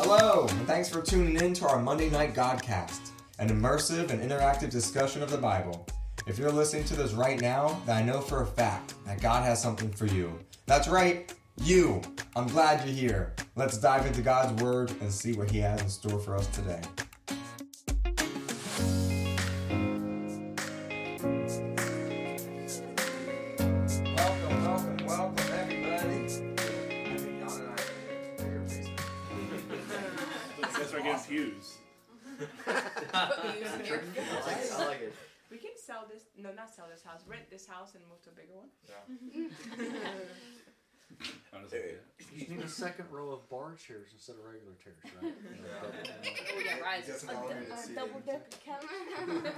Hello, and thanks for tuning in to our Monday Night Godcast, an immersive and interactive discussion of the Bible. If you're listening to this right now, then I know for a fact that God has something for you. That's right, you. I'm glad you're here. Let's dive into God's Word and see what He has in store for us today. You need a second row of bar chairs instead of regular chairs, right? Oh yeah, right. Get some double decker camera.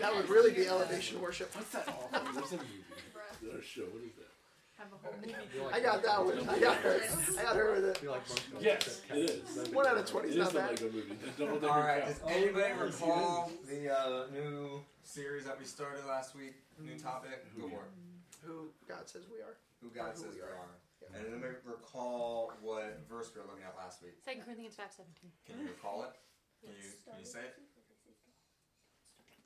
That would really be elevation worship. What's that? Oh, there's a movie. There's a show. What is that? Have a whole movie. Like I got that one. I got her. I got her with it. like Yes, it is. One out of twenty It is is not the bad. Lego movie. The double decker All right. cow. Does anybody recall the uh, new series that we started last week? New topic. Go for it. Who God says we are. Who God says we are. And anybody recall what verse we were looking at last week? Second Corinthians five seventeen. Can you recall it? Can you can you say it?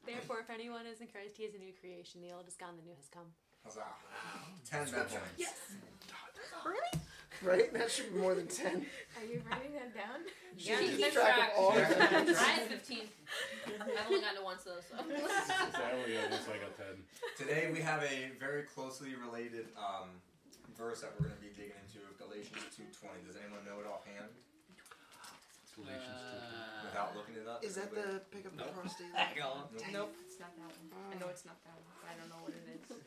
Therefore, if anyone is in Christ, he is a new creation. The old is gone, the new has come. How's that? Ten bad points. Yes. Really? Right? That should be more than ten. Are you writing that down? Yeah, Keep keep track track. of all of them. I had fifteen. I've only gotten to once though, so. So I only got this. I got ten. Today we have a very closely related um, verse that we're going to be digging into, of Galatians two twenty. Does anyone know it offhand? Galatians 2.20. Uh, Without looking it up. Is that Anybody? the pick up the prostate? Nope. Nope, it's not that one. Oh. I know it's not that one. I don't know what it is.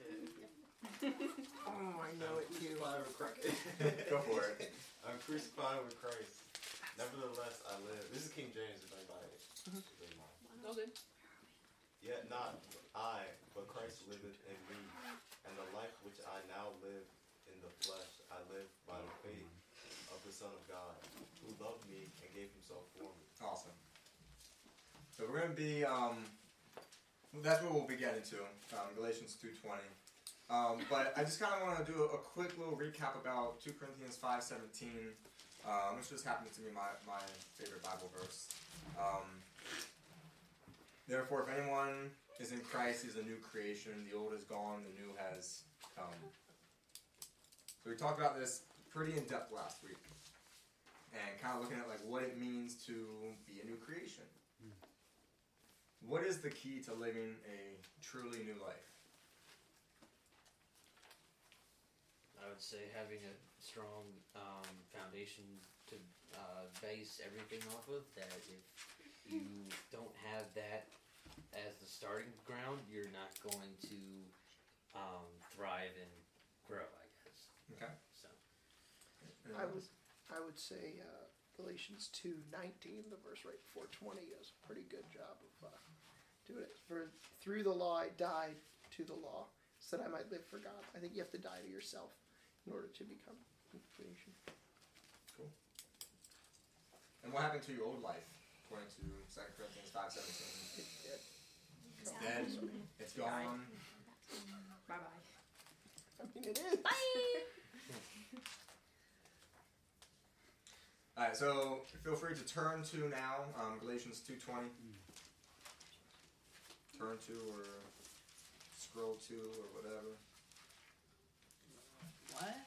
Oh, I know it too. With Christ. Go for it. I'm crucified with Christ. Nevertheless, I live. This is King James, if anybody. Mm-hmm. No good. Yet not I, but Christ liveth in me. And the life which I now live in the flesh, I live by the faith of the Son of God, who loved me and gave himself for me. Awesome. So we're going to be, um, that's what we'll be getting to, um, Galatians 2.20. Um, but I just kind of want to do a, a quick little recap about 2 Corinthians 5.17, um, which just happens to be my, my favorite Bible verse. Um, Therefore, if anyone is in Christ, he's a new creation. The old is gone, the new has come. So we talked about this pretty in depth last week and kind of looking at like what it means to be a new creation. What is the key to living a truly new life? I would say having a strong um, foundation to uh, base everything off of. That if you don't have that as the starting ground, you're not going to um, thrive and grow. I. Okay. So I would, I would say uh, Galatians two nineteen, the verse right before twenty, does a pretty good job of uh, doing it. For through the law I died to the law, so that I might live for God. I think you have to die to yourself in order to become a new creation. And what happened to your old life, according to 2 Corinthians 5.17? It's dead. It's dead. It's gone. Bye bye. I mean, it is. All right, so feel free to turn to now um, Galatians 2.20. Turn to or scroll to or whatever. What?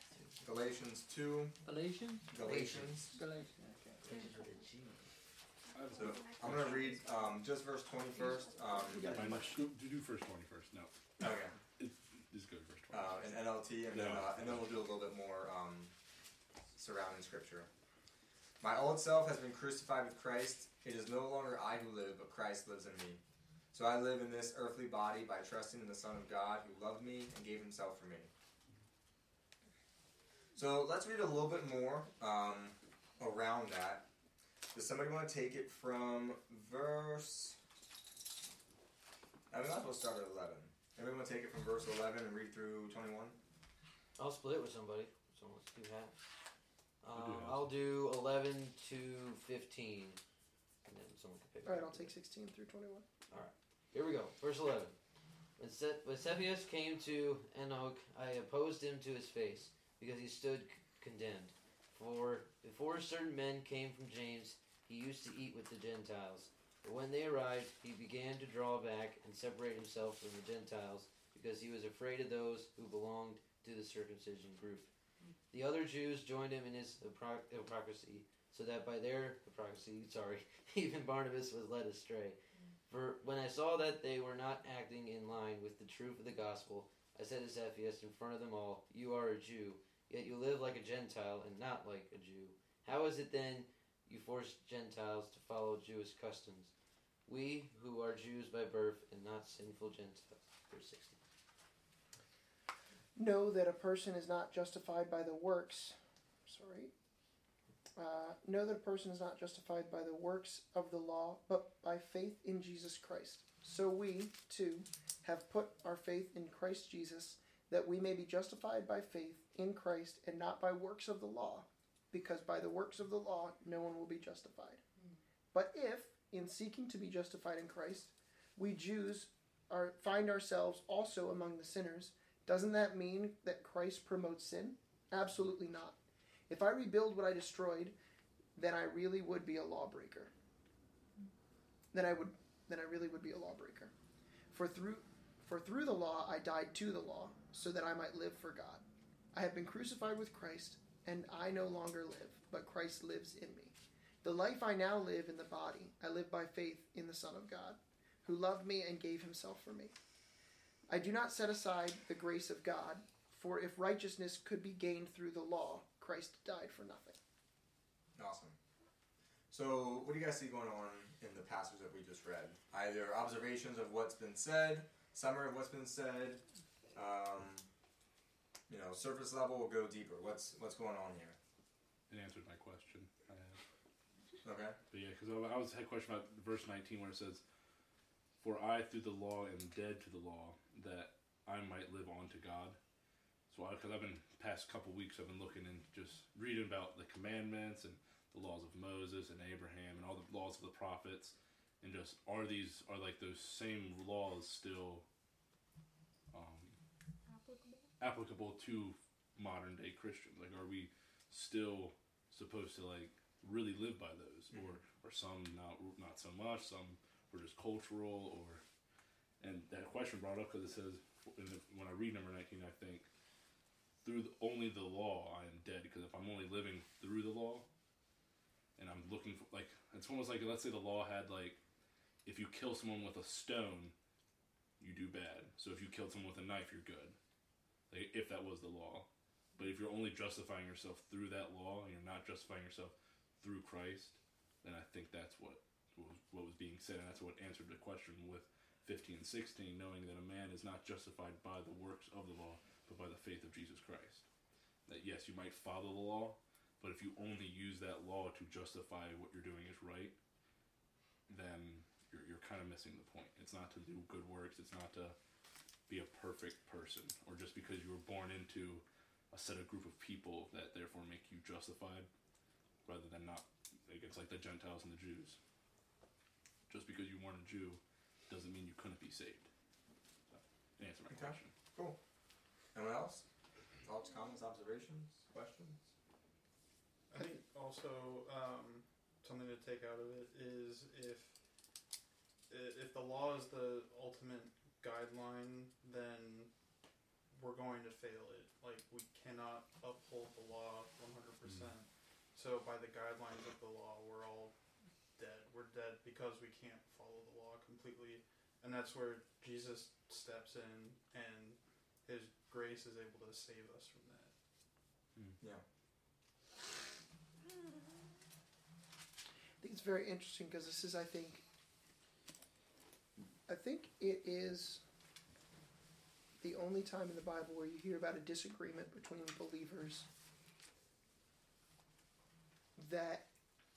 Galatians 2. Galatians? Galatians. Galatians, Things with a G. So I'm going to read um, just verse 20 first. Um, Mine must- do, do first 20 first. No. okay. Just go to verse 20. uh, in NLT, and then uh, and then we'll do a little bit more um, surrounding scripture. My old self has been crucified with Christ. It is no longer I who live, but Christ lives in me. So I live in this earthly body by trusting in the Son of God who loved me and gave Himself for me. So let's read a little bit more um, around that. Does somebody want to take it from verse? I mean, might as well start at eleven. Everyone want to take it from verse 11 and read through 21? I'll split it with somebody. So let's do that. We'll do Um. I'll do 11 to 15, and then someone can pick. All right, I'll take sixteen through twenty-one. All right. Here we go. Verse 11. When, Se- when Cephas came to Antioch, I opposed him to his face, because he stood c- condemned. For before certain men came from James, he used to eat with the Gentiles. But when they arrived, he began to draw back and separate himself from the Gentiles because he was afraid of those who belonged to the circumcision group. The other Jews joined him in his hypocrisy, so that by their hypocrisy, sorry, even Barnabas was led astray. Mm. For when I saw that they were not acting in line with the truth of the gospel, I said to Cephas in front of them all, You are a Jew, yet you live like a Gentile and not like a Jew. How is it then you force Gentiles to follow Jewish customs? We who are Jews by birth and not sinful Gentiles. Verse 16. Know that a person is not justified by the works. Sorry. Uh, know that a person is not justified by the works of the law, but by faith in Jesus Christ. So we, too, have put our faith in Christ Jesus, that we may be justified by faith in Christ and not by works of the law, because by the works of the law no one will be justified. But if, in seeking to be justified in Christ, we Jews are, find ourselves also among the sinners, doesn't that mean that Christ promotes sin? Absolutely not. If I rebuild what I destroyed, then I really would be a lawbreaker. Then I would then I really would be a lawbreaker. For through for through the law I died to the law, so that I might live for God. I have been crucified with Christ, and I no longer live, but Christ lives in me. The life I now live in the body, I live by faith in the Son of God, who loved me and gave himself for me. I do not set aside the grace of God, for if righteousness could be gained through the law, Christ died for nothing. Awesome. So, what do you guys see going on in the passage that we just read? Either observations of what's been said, summary of what's been said, um, you know, surface level. We'll go deeper. What's what's going on here? It answered my question. I had. Okay. But yeah, because I was had a question about verse 19 where it says, "For I through the law am dead to the law, that I might live on to God." So, because I've been past couple weeks, I've been looking and just reading about the commandments and the laws of Moses and Abraham and all the laws of the prophets, and just are these are like those same laws still um, applicable to modern day Christians? Like, are we still supposed to like really live by those, Mhm. or or some not not so much? Some were just cultural, or and that question brought up because it says the, when I read number nineteen, I think through the, only the law I am dead. Because if I'm only living through the law, and I'm looking for like it's almost like let's say the law had like if you kill someone with a stone, you do bad. So if you killed someone with a knife, you're good. Like if that was the law. But if you're only justifying yourself through that law and you're not justifying yourself through Christ, then I think that's what was, what was being said, and that's what answered the question with 15 and 16, knowing that a man is not justified by the works of the law, but by the faith of Jesus Christ. That yes, you might follow the law, but if you only use that law to justify what you're doing is right, then you're, you're kind of missing the point. It's not to do good works, it's not to be a perfect person, or just because you were born into a set of group of people that therefore make you justified rather than not it's like the Gentiles and the Jews. Just because you weren't a Jew doesn't mean you couldn't be saved. So, answer my Okay. question. Cool. Anyone else? Thoughts, comments, observations, questions? I think also um, something to take out of it is if if the law is the ultimate guideline, then we're going to fail it. Like we cannot uphold the law 100%. So by the guidelines of the law, we're all dead. We're dead because we can't follow the law completely, and that's where Jesus steps in, and His grace is able to save us from that. Hmm. Yeah. I think it's very interesting because this is, I think, I think it is the only time in the Bible where you hear about a disagreement between believers that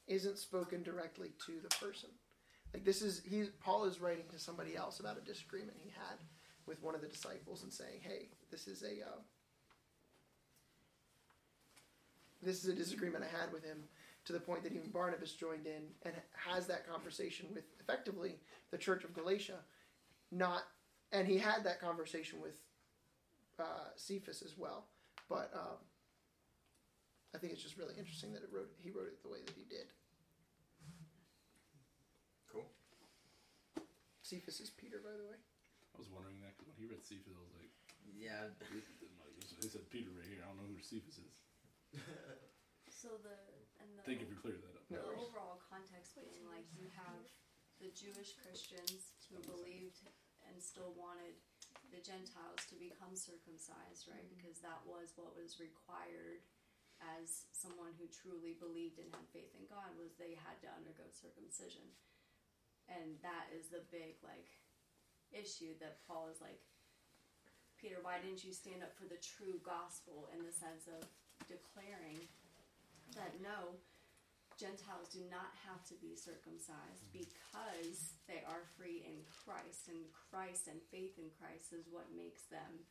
isn't spoken directly to the person. Like this is he Paul is writing to somebody else about a disagreement he had with one of the disciples and saying, "Hey, this is a uh, this is a disagreement I had with him." to the point that even Barnabas joined in and has that conversation with effectively the church of Galatia. Not, and he had that conversation with uh, Cephas as well. But um, I think it's just really interesting that it wrote he wrote it the way that he did. Cool. Cephas is Peter, by the way. I was wondering that 'cause when he read Cephas, I was like, Yeah, he said Peter right here. I don't know who Cephas is. So the and the Thank you for clearing that up. No the worries. overall context being like you have the Jewish Christians who believed and still wanted the Gentiles to become circumcised, right? Mm-hmm. Because that was what was required as someone who truly believed and had faith in God was they had to undergo circumcision. And that is the big like issue that Paul is like Peter, why didn't you stand up for the true gospel in the sense of declaring that no, Gentiles do not have to be circumcised because they are free in Christ, and Christ and faith in Christ is what makes them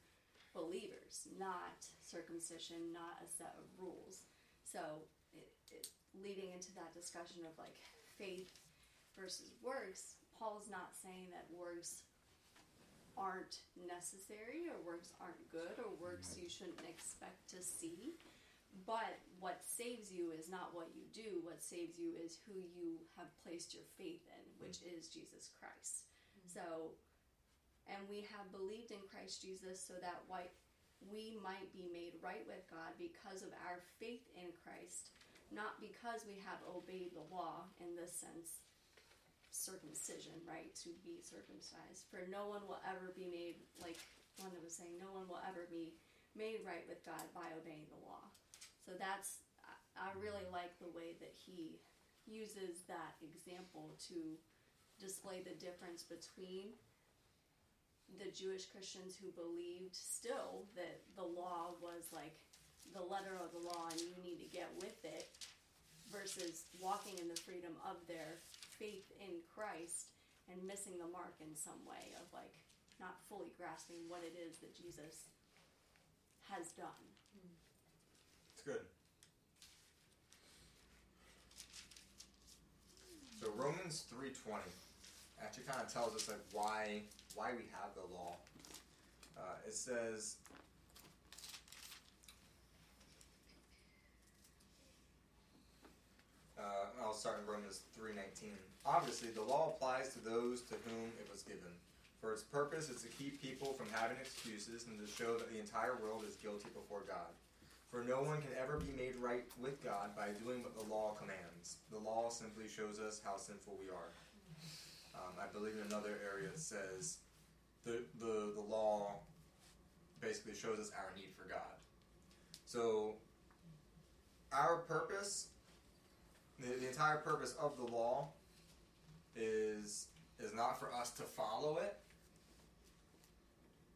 believers, not circumcision, not a set of rules. So, it, it, leading into that discussion of like faith versus works, Paul's not saying that works aren't necessary or works aren't good or works you shouldn't expect to see. But what saves you is not what you do. What saves you is who you have placed your faith in, which mm. is Jesus Christ. Mm. So, and we have believed in Christ Jesus so that we might be made right with God because of our faith in Christ, not because we have obeyed the law in this sense, circumcision, right? To be circumcised. For no one will ever be made, like Linda was saying, no one will ever be made right with God by obeying the law. So that's, I really like the way that he uses that example to display the difference between the Jewish Christians who believed still that the law was like the letter of the law and you need to get with it versus walking in the freedom of their faith in Christ and missing the mark in some way of like not fully grasping what it is that Jesus has done. It's good. So Romans three twenty actually kind of tells us like why why we have the law. Uh, it says. Uh, I'll start in Romans three nineteen. Obviously, the law applies to those to whom it was given. For its purpose is to keep people from having excuses and to show that the entire world is guilty before God. For no one can ever be made right with God by doing what the law commands. The law simply shows us how sinful we are. Um, I believe in another area it says the, the, the law basically shows us our need for God. So, our purpose, the, the entire purpose of the law is is not for us to follow it.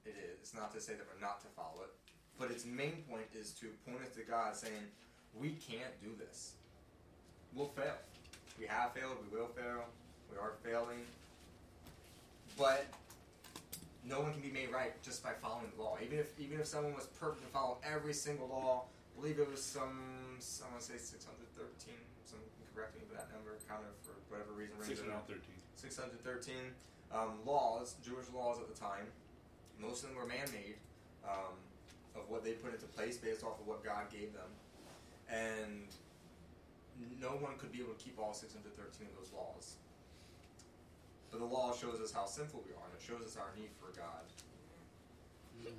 It is. It's not to say that we're not to follow it. But its main point is to point us to God saying, we can't do this. We'll fail. We have failed, we will fail, we are failing. But no one can be made right just by following the law. Even if even if someone was perfect to follow every single law, I believe it was some someone say six hundred thirteen. Someone can correct me for that number, kind of for whatever reason. rings Six in hundred there. thirteen. 613 um, laws, Jewish laws at the time. Most of them were man-made, um, of what they put into place based off of what God gave them, and no one could be able to keep all 613 of those laws. But the law shows us how sinful we are, and it shows us our need for God. Has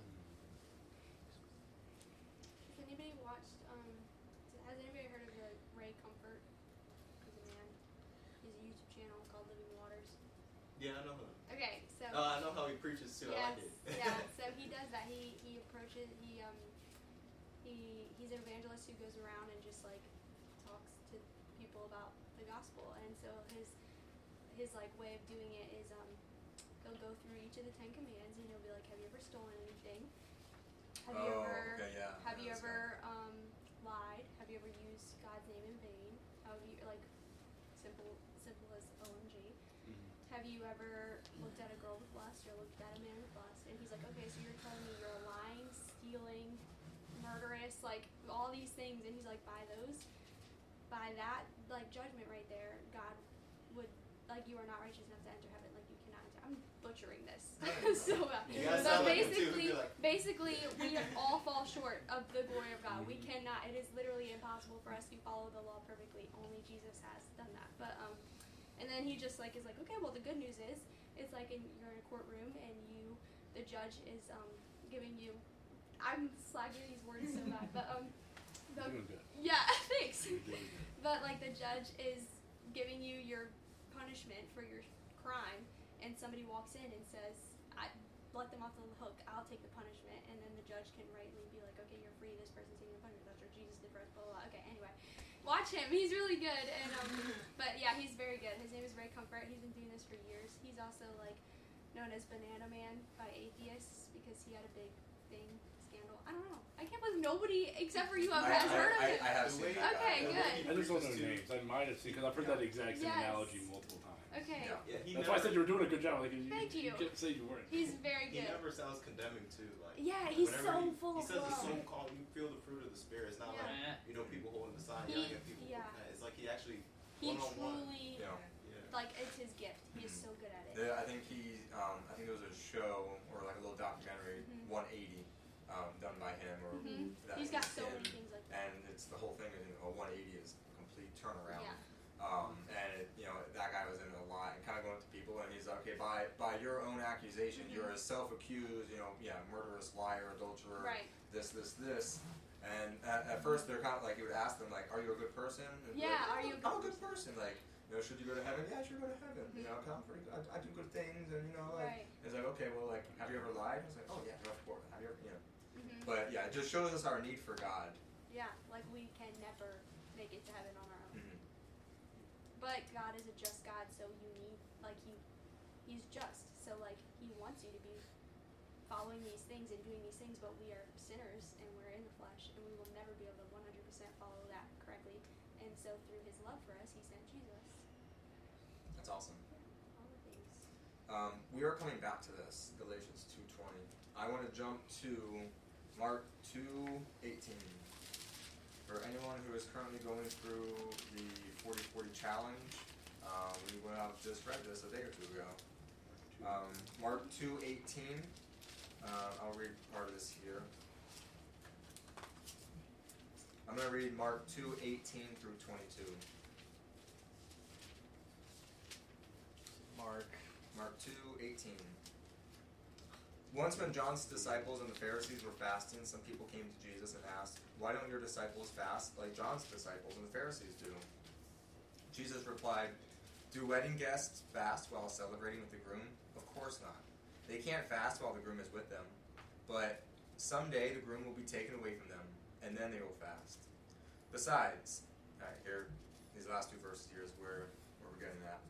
anybody watched, um, has anybody heard of the Ray Comfort? He's a man. He has a YouTube channel called Living Waters. Yeah, I know him. Okay, so. Oh, I know how he preaches too. I yes, like it. yeah, so he does that. He, he approaches, he, um, he, he's an evangelist who goes around and just like talks to people about the gospel. And so his, his like way of doing it is, um, he'll go through each of the Ten Commands and he'll be like, have you ever stolen anything? Have you oh, ever okay, yeah. have yeah, you that's ever um, lied? Have you ever used God's name in vain? Have you like simple simple as OMG? Have you ever looked at a girl with lust or looked at a man with lust? And he's like, okay, so you're telling me you're lying, stealing, murderous, like all these things, and he's like, by those, by that like judgment right there, God would like you are not righteous enough to enter heaven, like you cannot enter I'm butchering this so bad. You But sound like it too. basically, like- basically, we all fall short of the glory of God. We Mm-hmm. cannot. It is literally impossible for us to follow the law perfectly. Only Jesus has done that. But um, and then he just like is like, okay, well, the good news is, it's like in you're in a courtroom and you, the judge is um giving you. I'm slagging these words so bad, but um, the, yeah, thanks. You're doing good. But like the judge is giving you your punishment for your crime, and somebody walks in and says, "I let them off the hook. I'll take the punishment." And then the judge can rightly be like, "Okay, you're free. This person's taking the punishment. That's what Jesus did for us." Blah blah. blah. Okay, anyway, watch him. He's really good. And um, but yeah, he's very good. His name is Ray Comfort. He's been doing this for years. He's also like known as Banana Man by atheists because he had a big. I don't know. I can't believe nobody except for you I, has I, heard of I, it. I have seen way- that. Okay, good. way I just don't know preaches to- names. I might have seen because I've heard that exact same Yes. analogy multiple times. Okay. Yeah. Yeah, That's never, why I said you were doing a good job. Like you, Thank you. you kept saying you weren't. He's very good. he never sounds condemning too. Like Yeah, he's whenever so he, full he of says the love. so called you feel the fruit of the spirit. It's not Yeah. like you know people holding the sign He- yelling at people. yeah. It's like he actually He one on one. truly, Yeah. Yeah. like, it's his gift. He is so good at it. The, I think he, um, I think there was a show or like a little documentary, Mhm. 180, um, done by him or Mhm. that He's got so many things like that. And it's the whole thing. is, You know, a 180 is a complete turnaround. Yeah. Um, and it, you know that guy was in a lot and kind of going up to people and he's like, okay, by by your own accusation, Mhm. you're a self-accused, you know, yeah, murderous, liar, adulterer, Right. this, this, this. And at, at first, they're kind of like, he would ask them, like, are you a good person? And Yeah, like, are you a I'm a good person? Like, you know, should you go to heaven? Yeah, I should go to heaven. You know, I'm pretty good. I, I do good things, and you know, like, Right. it's like, okay, well, like, have you ever lied? I was like, oh yeah, of course. Have you ever, you know? Mhm. But yeah, it just shows us our need for God. Yeah, like, we can never make it to heaven on our own. Mhm. But God is a just God, so you need, like, he, he's just. So, like, he wants you to be following these things and doing these things, but we are sinners and we're in the flesh, and we will never be able to 100% follow that correctly. And so, through his love for us, he sent Jesus. That's awesome. Things. Um, we are coming back to this, Galatians 2.20. I want to jump to Mark 2.18. For anyone who is currently going through the 40-40 challenge, uh, we would have just read this a day or two ago. Um, Mark 2.18, uh, I'll read part of this here. I'm going to read Mark 2.18 through 22. Mark. Mark 2:18. Once when John's disciples and the Pharisees were fasting, some people came to Jesus and asked, "Why don't your disciples fast like John's disciples and the Pharisees do?" Jesus replied, "Do wedding guests fast while celebrating with the groom? Of course not. They can't fast while the groom is with them. But someday the groom will be taken away from them, and then they will fast. Besides, all right, here, these last two verses here is where, where we're getting at.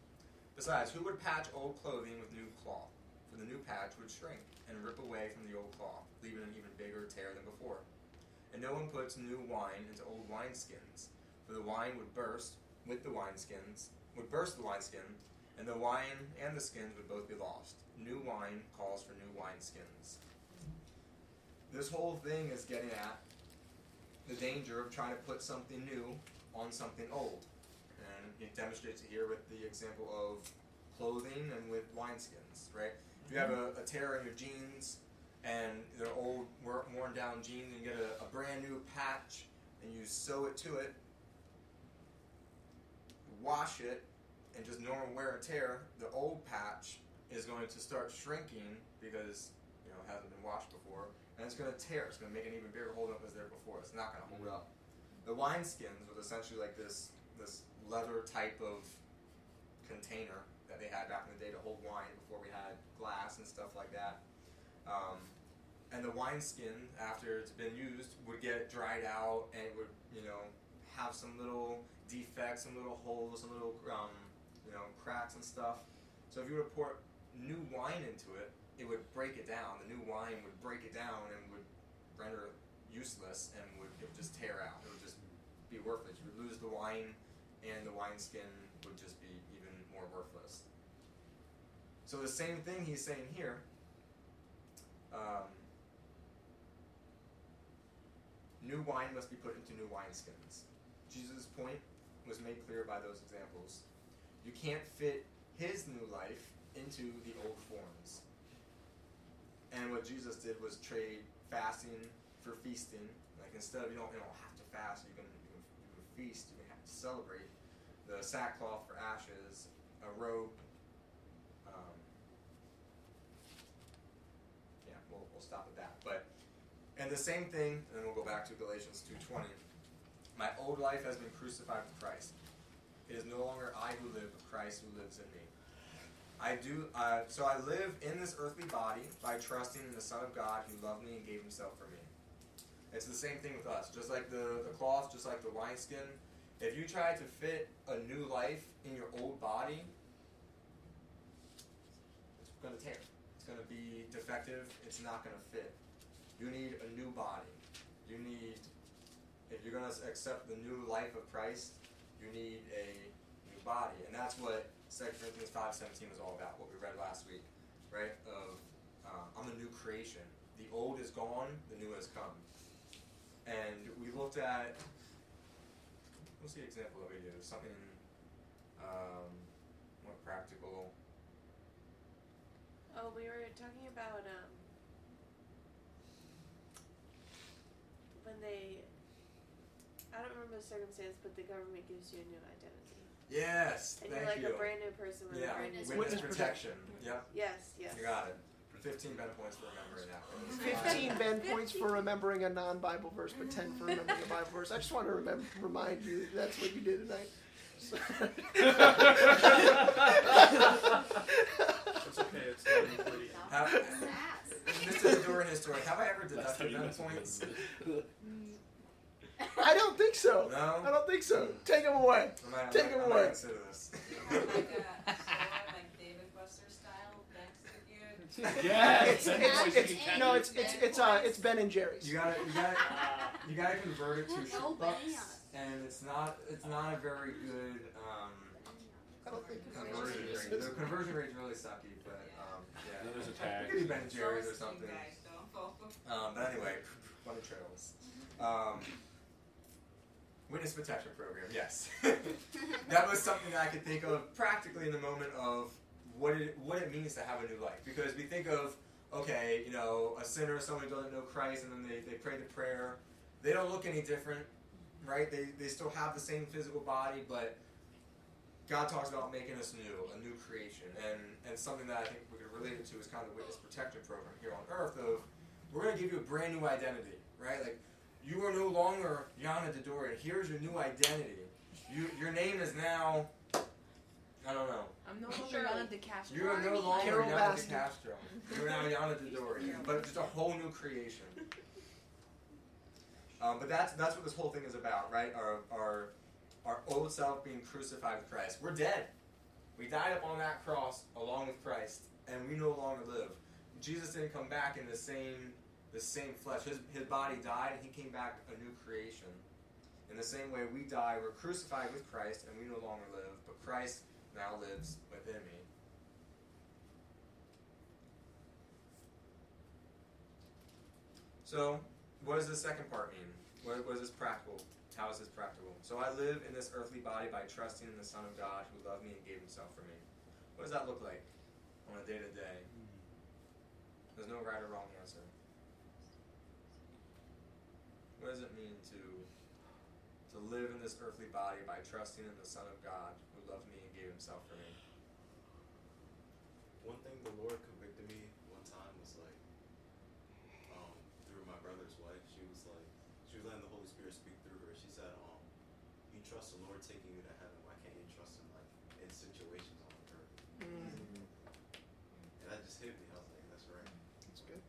Besides, who would patch old clothing with new cloth? For the new patch would shrink and rip away from the old cloth, leaving an even bigger tear than before. And no one puts new wine into old wineskins, for the wine would burst with the wineskins, would burst the wineskin, and the wine and the skins would both be lost. New wine calls for new wineskins. This whole thing is getting at the danger of trying to put something new on something old. And he demonstrates it here with the example of clothing and with wineskins, right? You have a, a tear in your jeans and they're old, worn down jeans, and you get a, a brand new patch and you sew it to it, wash it, and just normal wear and tear, the old patch is going to start shrinking because you know it hasn't been washed before, and it's going to tear. It's going to make an even bigger hole than it was there before. It's not going to hold up. The wine skins was essentially like this this leather type of container that they had back in the day to hold wine before we had glass and stuff like that. Um, and the wine skin, after it's been used, would get dried out and it would, you know, have some little defects, some little holes, some little, um, you know, cracks and stuff. So if you were to pour new wine into it, it would break it down. The new wine would break it down and would render it useless and would it would just tear out. It would just be worthless. You would lose the wine, and the wine skin would just be even more worthless. So the same thing he's saying here. Um, new wine must be put into new wineskins. Jesus' point was made clear by those examples. You can't fit his new life into the old forms. And what Jesus did was trade fasting for feasting. Like instead of you don't you don't have to fast, you can you can, you can feast, you can have to celebrate. The sackcloth for ashes, a robe. Um, yeah, we'll, we'll stop at that. But and the same thing, and then we'll go back to Galatians two twenty. My old life has been crucified with Christ. It is no longer I who live, but Christ who lives in me. I do. Uh, so I live in this earthly body by trusting in the Son of God who loved me and gave Himself for me. It's the same thing with us. Just like the, the cloth, just like the wineskin. If you try to fit a new life in your old body, it's going to tear. It's going to be defective. It's not going to fit. You need a new body. You need, if you're going to accept the new life of Christ, you need a new body. And that's what 2 Corinthians 5.17 was all about, what we read last week, right? Of, uh, I'm a new creation. The old is gone, the new has come. And we looked at, what's the example that we used? Something um, more practical. Oh, we were talking about um, when they. I don't remember the circumstance, but the government gives you a new identity. Yes, And thank you're like you. a brand new person with yeah, a brand new witness, Witness protection. Yep, Yes, yes. you got it. 15 Ben points for remembering that. one. 15 Ben points for remembering a non Bible verse, but 10 for remembering a Bible verse. I just want to remember, remind you that's what you did tonight. So- It's okay. It's not included. Have, Sass. Mr. Fedora in his story, have I ever deducted you Ben points? I don't think so. No? I don't think so. Take him away. I might, I Take might, him I away. consider this. like a like Dave and Buster style, next to you. Yes, It's, it's, it's, no, it's it's it's uh it's Ben and Jerry's. You gotta, you gotta, you gotta convert it to No, bucks, and it's not, it's not a very good um, I don't think conversion rate. The conversion rate's really sucky, but yeah. Then there's a tag. It could be Ben and Jerry's or something. guys don't fall. Um, but anyway, funny trails. Um, witness protection program, yes. that was something that I could think of practically in the moment of what it what it means to have a new life. Because we think of okay, you know, a sinner, someone who doesn't know Christ, and then they, they pray the prayer. They don't look any different, right? They they still have the same physical body, but God talks about making us new, a new creation, and and something that I think we could relate it to is kind of the witness protection program here on Earth. Of we're going to give you a brand new identity, right? Like you are no longer Yana Dodorian. Here's your new identity. You your name is now I don't know. I'm no longer Shirley. Yana de Castro. You are no Barney. longer Carol Yana Baskin. de Castro. You're now Yana Dodorian, but just a whole new creation. Um, but that's that's what this whole thing is about, right? Our our our old self being crucified with Christ. We're dead. We died up on that cross along with Christ, and we no longer live. Jesus didn't come back in the same the same flesh. His his body died, and he came back a new creation. In the same way we die, we're crucified with Christ, and we no longer live, but Christ now lives within me. So, what does the second part mean? What, what is this practical? How is this practical? So I live in this earthly body by trusting in the Son of God who loved me and gave himself for me. What does that look like on a day to day? There's no right or wrong answer. What does it mean to to live in this earthly body by trusting in the Son of God who loved me and gave himself for me? One thing the Lord convicted me one time was like, um, through my brother's wife, she was like, she was letting the Holy Spirit speak through her. She said, um, you trust the Lord taking you to heaven. Why can't you trust him like in situations on earth? Mm, And that just hit me. I was like, that's right. that's good.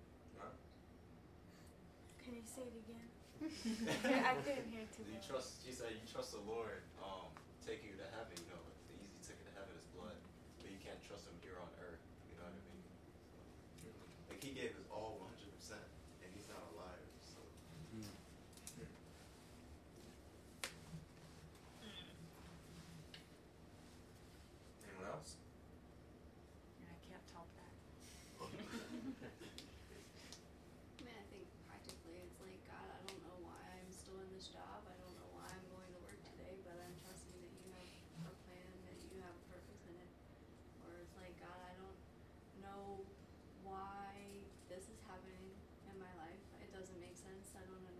Can you say it again? I couldn't hear too You well. trust. She said, you trust the Lord um, taking you to heaven. You know, the easy ticket to heaven is blood, but you can't trust him here on earth. You know what I mean? Like he gave his all 100 percent, and he's not a liar. So. Anyone else? I can't top that. I mean, I think practically it's like, God, I don't know why I'm still in this job. I don't know why I'm going to work today, but I'm trusting that you have a plan, that you have a purpose in it. Or it's like, God, I don't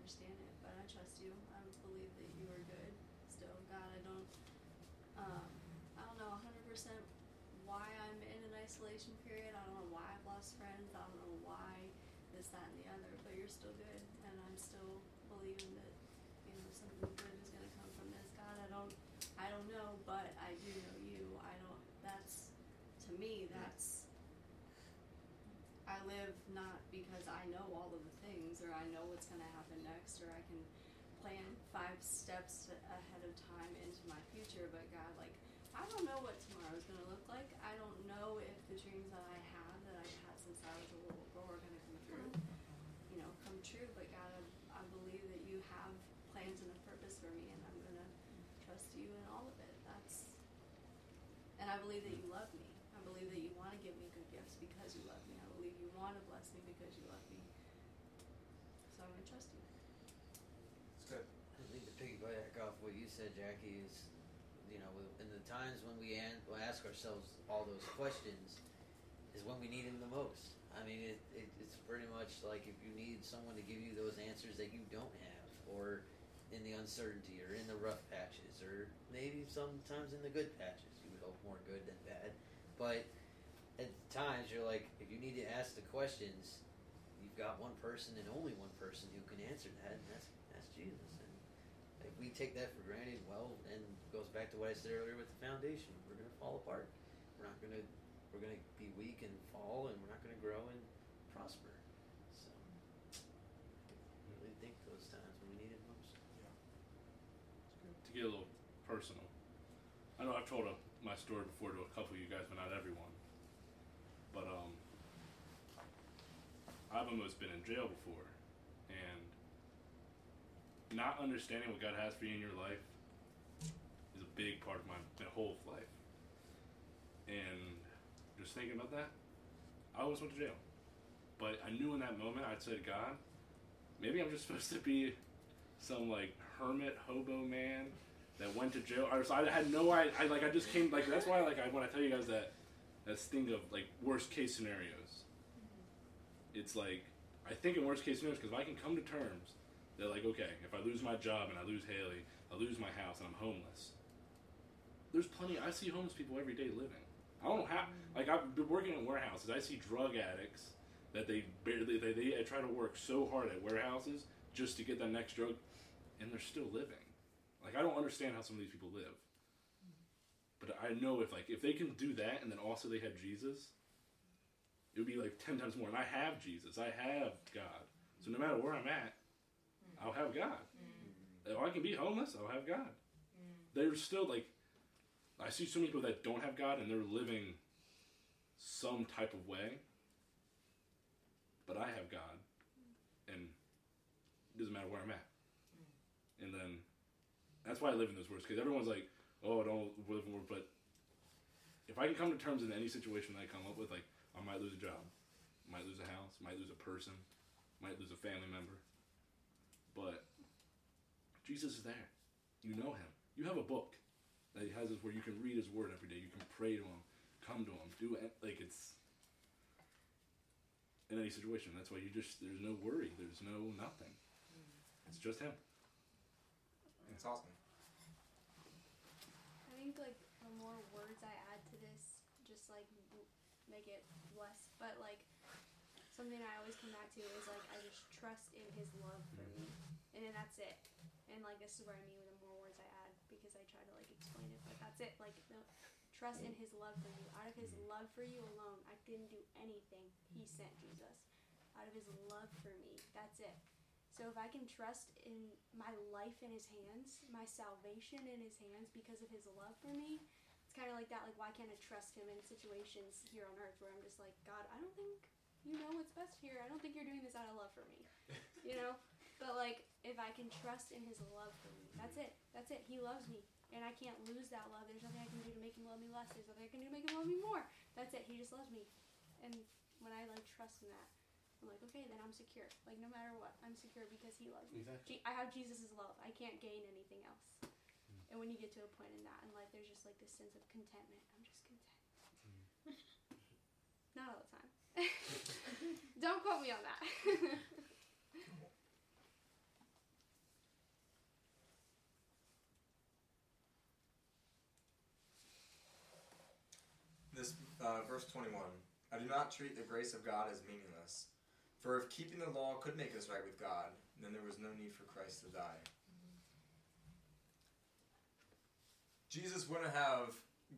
understand it, but I trust you. I believe that you are good. Still, God, I don't. Um, I don't know 100% why I'm in an isolation period. I don't know why I've lost friends. I don't know why this, that, and the other. But you're still good, and I'm still believing that you know something good is gonna come from this. God, I don't. I don't know, but I do know you. I don't. That's to me. That's I live not because I know all of the things or I know what's going to happen next or I can plan five steps ahead of time into my future. But God, like, I don't know what tomorrow is going to look like. I don't know if the dreams that I have that I've had since I was a little girl are going to come through, you know, come true. But God, I, I believe that you have plans and a purpose for me, and I'm going to trust you in all of it. That's, and I believe that you love me. I believe that you want to give me good gifts because you love me. I believe you want to bless me because you love me. So I'm going to trust you. That's good. I think to piggyback off what you said, Jackie, is you know, in the times when we we ask ourselves all those questions, is when we need Him the most. I mean, it, it it's pretty much like if you need someone to give you those answers that you don't have, or in the uncertainty, or in the rough patches, or maybe sometimes in the good patches. More good than bad, but at times you're like, if you need to ask the questions, you've got one person and only one person who can answer that, and that's that's Jesus. And if we take that for granted, well, and goes back to what I said earlier with the foundation, we're gonna fall apart. We're not gonna we're gonna be weak and fall, and we're not gonna grow and prosper. So, really think those times when we need it most. to get a little personal. I know I've told a, my story before to a couple of you guys, but not everyone. But um, I've almost been in jail before, and not understanding what God has for you in your life is a big part of my, my whole life. And just thinking about that, I almost went to jail. But I knew in that moment I'd said, God, maybe I'm just supposed to be some like hermit hobo man that went to jail. Or so I had no idea. I like I just came like that's why like I when I tell you guys that that thing of like worst case scenarios. It's like I think in worst case scenarios because if I can come to terms that like okay if I lose my job and I lose Haley, I lose my house and I'm homeless. There's plenty. I see homeless people every day living. I don't know how. Mm-hmm. Like I've been working in warehouses. I see drug addicts that they barely they, they try to work so hard at warehouses just to get that next drug, and they're still living. Like I don't understand how some of these people live. But I know if like if they can do that and then also they had Jesus, it would be like ten times more. And I have Jesus. I have God. So no matter where I'm at, I'll have God. Mm. If I can be homeless, I'll have God. Mm. There's still like I see so many people that don't have God and they're living some type of way. But I have God. And it doesn't matter where I'm at. That's why I live in those words because everyone's like, "Oh, I don't live in words." But if I can come to terms in any situation that I come up with, like I might lose a job, might lose a house, might lose a person, might lose a family member, but Jesus is there. You know Him. You have a book that He has us where you can read His Word every day. You can pray to Him, come to Him, do it like it's in any situation. That's why you just there's no worry, there's no nothing. It's just Him. It's awesome. I think like the more words I add to this, just like w- make it less. But like something I always come back to is like I just trust in His love for me, mm-hmm. and then that's it. And like this is where I mean with the more words I add because I try to like explain it, but that's it. Like no, trust in His love for you. Out of His mm-hmm. love for you alone, I didn't do anything. He sent Jesus. Out of His love for me, that's it. So if I can trust in my life in His hands, my salvation in His hands because of His love for me, it's kind of like that. Like why can't I trust Him in situations here on earth where I'm just like, God, I don't think you know what's best here. I don't think you're doing this out of love for me, you know. But like if I can trust in His love for me, that's it. That's it. He loves me, and I can't lose that love. There's nothing I can do to make Him love me less. There's nothing I can do to make Him love me more. That's it. He just loves me, and when I like trust in that. I'm like, okay, then I'm secure. Like no matter what, I'm secure because He loves me. Exactly. I have Jesus' love. I can't gain anything else. Mm. And when you get to a point in that in life, there's just like this sense of contentment. I'm just content. Mm. Not all the time. Don't quote me on that. this uh, verse 21 i do not treat the grace of god as meaningless for if keeping the law could make us right with God, then there was no need for Christ to die. Jesus wouldn't have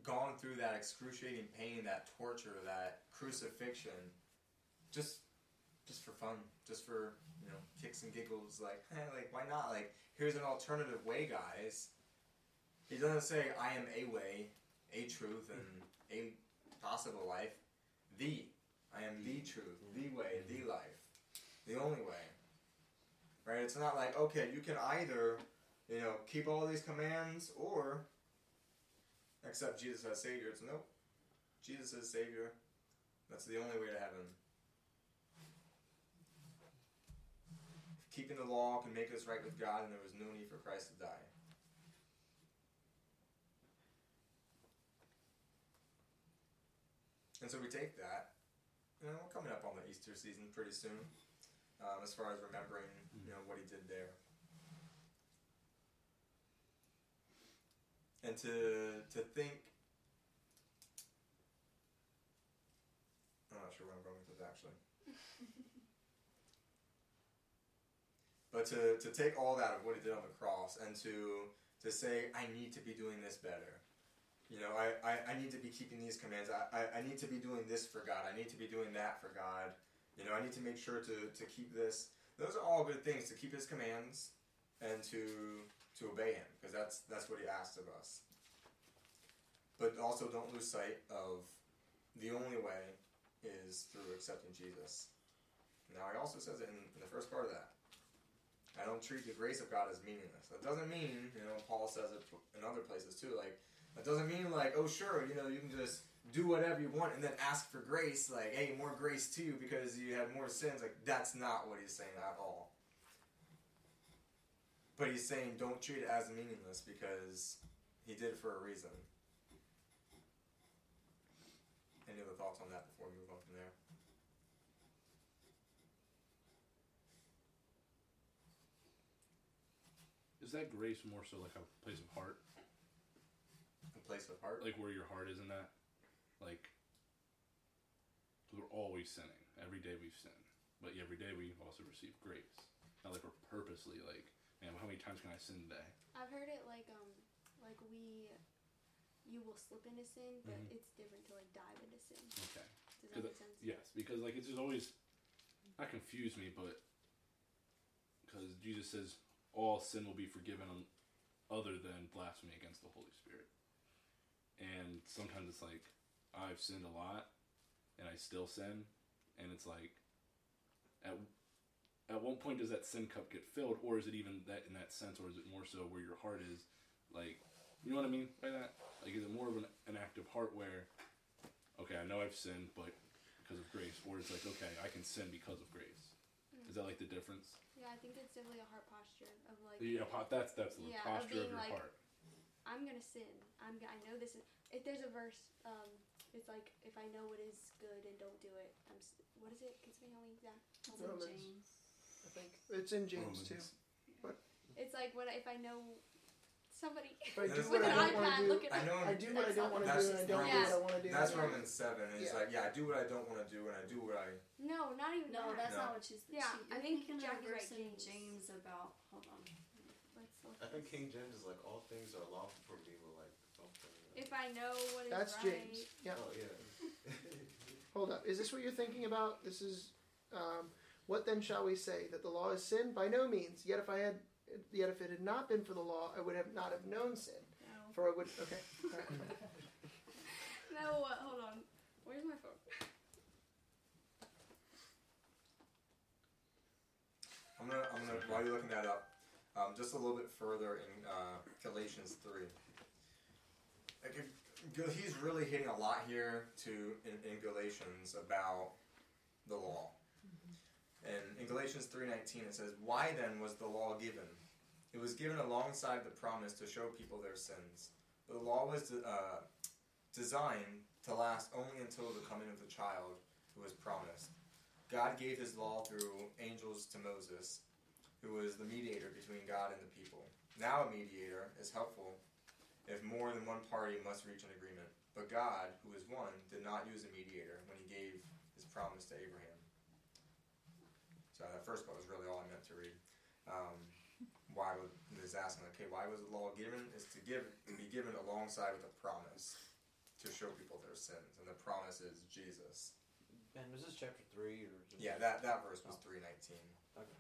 gone through that excruciating pain, that torture, that crucifixion, just just for fun, just for you know kicks and giggles. Like, eh, like why not? Like, here's an alternative way, guys. He doesn't say I am a way, a truth, and a possible life. The I am the truth, the way, the life, the only way. Right? It's not like okay, you can either you know keep all these commands or accept Jesus as Savior. It's nope. Jesus is Savior. That's the only way to heaven. Keeping the law can make us right with God, and there was no need for Christ to die. And so we take that, you know, we're coming up on the Easter season pretty soon, um, as far as remembering, you know, what he did there. And to to think, I'm not sure where I'm going with this actually. But to, to take all that of what he did on the cross and to to say, I need to be doing this better. You know, I, I, I need to be keeping these commands. I, I, I need to be doing this for God. I need to be doing that for God. You know, I need to make sure to, to keep this. Those are all good things to keep his commands and to to obey him because that's that's what he asks of us. But also don't lose sight of the only way is through accepting Jesus. Now he also says it in, in the first part of that. I don't treat the grace of God as meaningless. That doesn't mean, you know, Paul says it in other places too, like, that doesn't mean like, oh sure, you know, you can just do whatever you want and then ask for grace, like, hey, more grace to you because you have more sins. Like, that's not what he's saying at all. But he's saying don't treat it as meaningless because he did it for a reason. Any other thoughts on that before we move on from there? Is that grace more so like a place of heart? A place of heart? Like where your heart is in that? Like, we we're always sinning. Every day we've sinned. But every day we also receive grace. Not like we're purposely like, man, how many times can I sin today? I've heard it like um like we you will slip into sin, but Mhm. it's different to like dive into sin. Okay. Does that make sense? Yes, because like it's just always not confuse me, but because Jesus says all sin will be forgiven other than blasphemy against the Holy Spirit, and sometimes it's like I've sinned a lot, and I still sin, and it's like at at one point does that sin cup get filled, or is it even that in that sense, or is it more so where your heart is, like you know what I mean by that? Like is it more of an, an act of heart where okay, I know I've sinned, but because of grace, or it's like, okay, I can sin because of grace. Mm. Is that like the difference? Yeah, I think it's definitely a heart posture of like Yeah, that's that's the Yeah, of posture of, being your like- heart. I'm gonna sin. I'm I know this is. If there's a verse, um, it's like if I know what is good and don't do it, I'm. s- What is it? Can somebody help me? It's in Romans. James. I think it's in James too. Romans. But It's like when I, if I know somebody if I do That's what with I an don't want iPad, do, look at I know I do what I don't want to do, and I don't do what I want to do. That's Yeah. Romans 7. And It's Yeah. like, yeah, I do what I don't want to do, and I do what I. No, not even No, that. that's No. not what she's. Yeah, she, I you're think thinking of Jackie's the verse right, in James. James about. Hold on. Let's look I think. King James is like all things are lawful for me, but like something. If I know what is That's right. James. Yeah. Oh yeah. Hold up. Is this what you're thinking about? This is. Um, what then shall we say that the law is sin? By no means. Yet if I had, yet if it had not been for the law, I would have not have known sin. No. For I would. Okay. All right. No, uh, hold on. Where's my phone? I'm gonna, I'm gonna, while you're looking that up, um, just a little bit further in uh, Galatians 3. Like, if- he's really hitting a lot here to in, in Galatians about the law. And in Galatians 3:19 it says, "Why then was the law given? It was given alongside the promise to show people their sins. The law was uh, designed to last only until the coming of the child who was promised. God gave his law through angels to Moses, who was the mediator between God and the people. Now a mediator is helpful if more than one party must reach an agreement. But God, who is one, did not use a mediator when he gave his promise to Abraham. So that first part was really all I meant to read. Um, why was is asking, okay, why was the law given? Is to give to be given alongside with a promise to show people their sins, and the promise is Jesus. And was this chapter three or? Just Yeah, that that verse was three nineteen. Okay.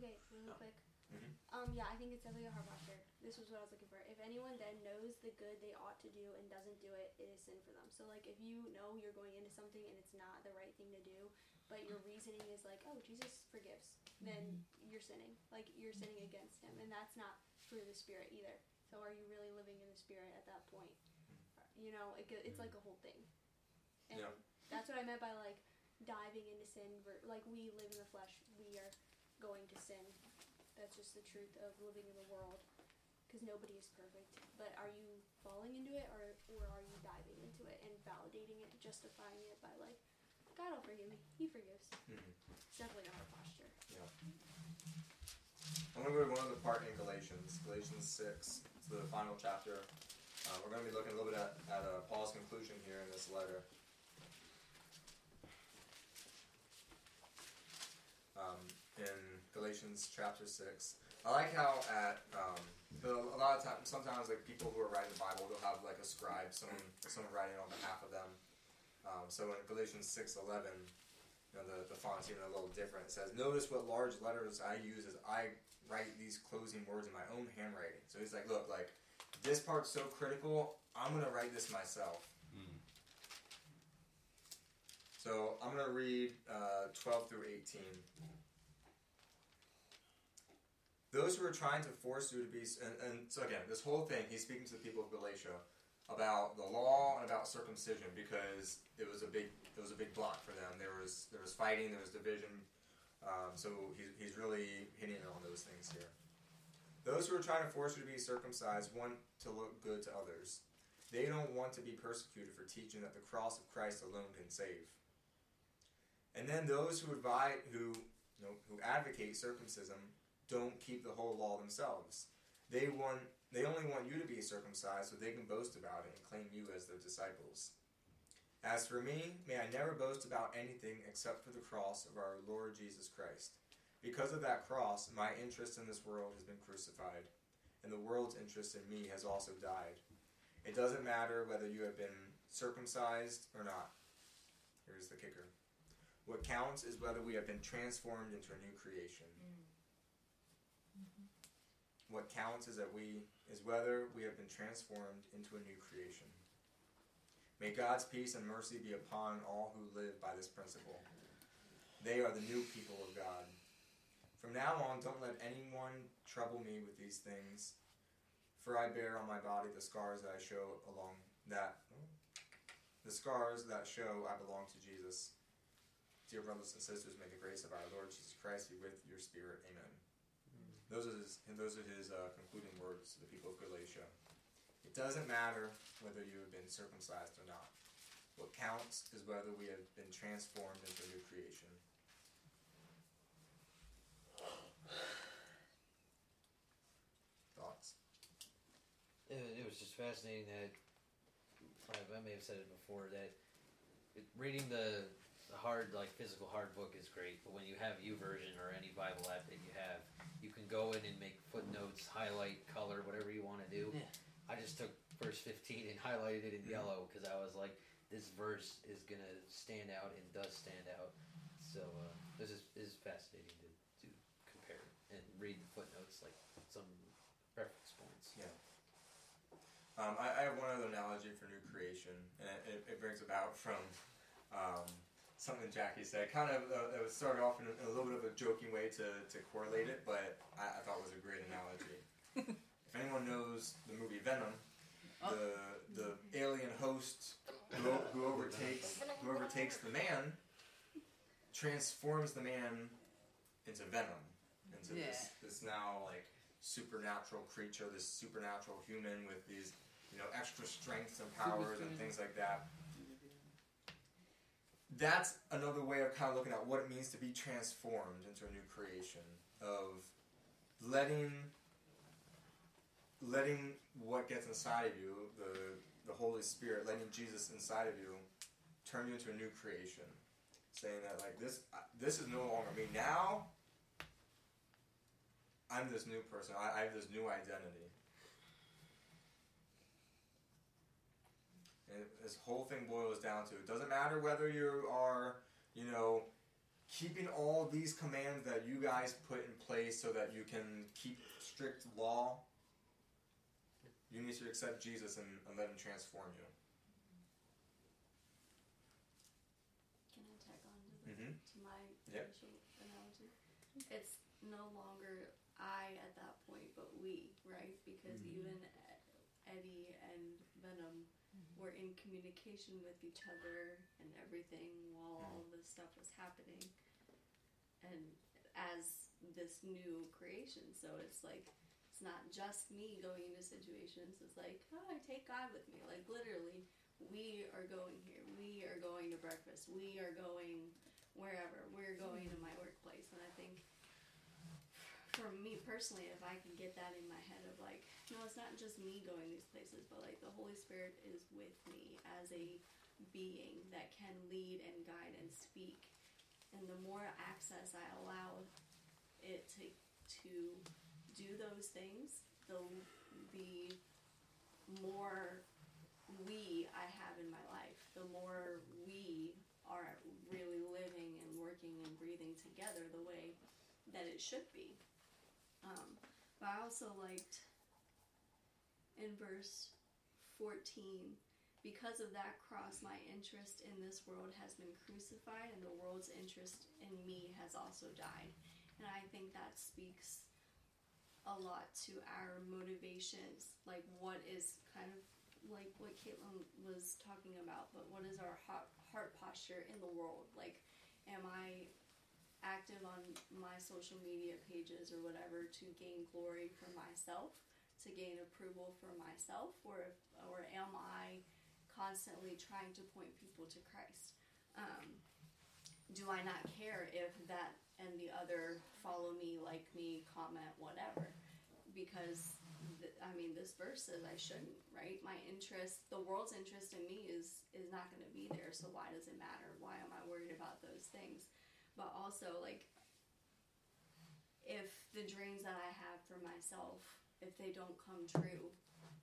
Okay, really No. quick. Mhm. Um, yeah, I think it's definitely a hard posture. This was what I was looking for. If anyone then knows the good they ought to do and doesn't do it, it is sin for them. So, like, if you know you're going into something and it's not the right thing to do, but your reasoning is like, oh, Jesus forgives, then mm-hmm. you're sinning. Like, you're sinning mm-hmm. against Him, and that's not through the Spirit either. So, are you really living in the Spirit at that point? You know, it, it's like a whole thing. And Yeah. that's what I meant by like diving into sin. Like we live in the flesh, we are going to sin. That's just the truth of living in the world. Because nobody is perfect. But are you falling into it, or or are you diving into it and validating it, justifying it by like, God will forgive me. He forgives. Mhm. It's definitely not our posture. Yeah. I'm going to go to one other part in Galatians, Galatians 6. It's the final chapter. Uh, we're going to be looking a little bit at, at uh, Paul's conclusion here in this letter. Um, in Galatians chapter 6. I like how at um, the, a lot of times, sometimes like people who are writing the Bible, they'll have like a scribe, someone, someone writing on behalf of them. Um, so in Galatians 6:11, you know, the, the font's even a little different. It says, Notice what large letters I use as I write these closing words in my own handwriting. So he's like, Look, like, this part's so critical, I'm going to write this myself. Mm. So I'm going to read uh, 12 through 18. Those who are trying to force you to be, and, and so again, this whole thing, he's speaking to the people of Galatia about the law and about circumcision because it was a big, it was a big block for them. There was there was fighting, there was division. Um, so he's, he's really hitting on those things here. Those who are trying to force you to be circumcised want to look good to others. They don't want to be persecuted for teaching that the cross of Christ alone can save. And then those who advise, who you know, who advocate circumcision don't keep the whole law themselves. They want they only want you to be circumcised so they can boast about it and claim you as their disciples. As for me, may I never boast about anything except for the cross of our Lord Jesus Christ. Because of that cross, my interest in this world has been crucified, and the world's interest in me has also died. It doesn't matter whether you have been circumcised or not. Here's the kicker. What counts is whether we have been transformed into a new creation. Mm. What counts is that we is whether we have been transformed into a new creation. May God's peace and mercy be upon all who live by this principle. They are the new people of God. From now on, don't let anyone trouble me with these things, for I bear on my body the scars that I show along that the scars that show I belong to Jesus. Dear brothers and sisters, may the grace of our Lord Jesus Christ be with your spirit. Amen. Those are his, and those are his uh, concluding words to the people of Galatia. It doesn't matter whether you have been circumcised or not. What counts is whether we have been transformed into a new creation. Thoughts? It, was just fascinating that I, may have said it before that it, reading the, the hard like physical hard book is great, but when you have YouVersion or any Bible app that you have, you can go in and make footnotes, highlight, color, whatever you want to do. Yeah. I just took verse 15 and highlighted it in yellow because I was like, this verse is gonna stand out and does stand out. So uh, this is, is fascinating to, to compare and read the footnotes like some reference points. Yeah. Um, I, I have one other analogy for new creation, and it, it brings about from um, something Jackie said. Kind of, uh, it was started off in a, in a little bit of a joking way to, to correlate it, but I, I thought it was a great analogy. if anyone knows the movie Venom, the the alien host who, who overtakes who overtakes the man transforms the man into venom, into this this now like supernatural creature, this supernatural human with these you know extra strengths and powers and things like that. That's another way of kind of looking at what it means to be transformed into a new creation of letting letting what gets inside of you, the the Holy Spirit, letting Jesus inside of you, turn you into a new creation, saying that like this uh, this is no longer me now. I'm this new person. I, I have this new identity. And this whole thing boils down to it doesn't matter whether you are, you know, keeping all these commands that you guys put in place so that you can keep strict law. You need to accept Jesus and, and let him transform you. Can I tag on to, the, Mhm. to my Yep. initial analogy? It's no longer I at that point, but we, right? Because Mhm. even E- Eddie and Venom were in communication with each other and everything while all mm-hmm. this stuff was happening. And as this new creation, so it's like it's not just me going into situations. It's like, oh, I take God with me. Like literally, we are going here. We are going to breakfast. We are going wherever. We're going to my workplace. And I think for me personally, if I can get that in my head of like, no, it's not just me going these places, but like the Holy Spirit is with me as a being that can lead and guide and speak. And the more access I allow it to to do those things, the the more we I have in my life, the more we are really living and working and breathing together the way that it should be. Um, but I also liked in verse 14 because of that cross, my interest in this world has been crucified, and the world's interest in me has also died. And I think that speaks a lot to our motivations, like what is kind of like what Caitlin was talking about, but what is our heart, heart posture in the world? Like, am I active on my social media pages or whatever to gain glory for myself, to gain approval for myself, or or am I constantly trying to point people to Christ? Um, do I not care if that and the other follow me, like me, comment, whatever? Because th- I mean, this verse says I shouldn't, right? My interest, the world's interest in me is is not going to be there. So why does it matter? Why am I worried about those things? But also, like, if the dreams that I have for myself, if they don't come true,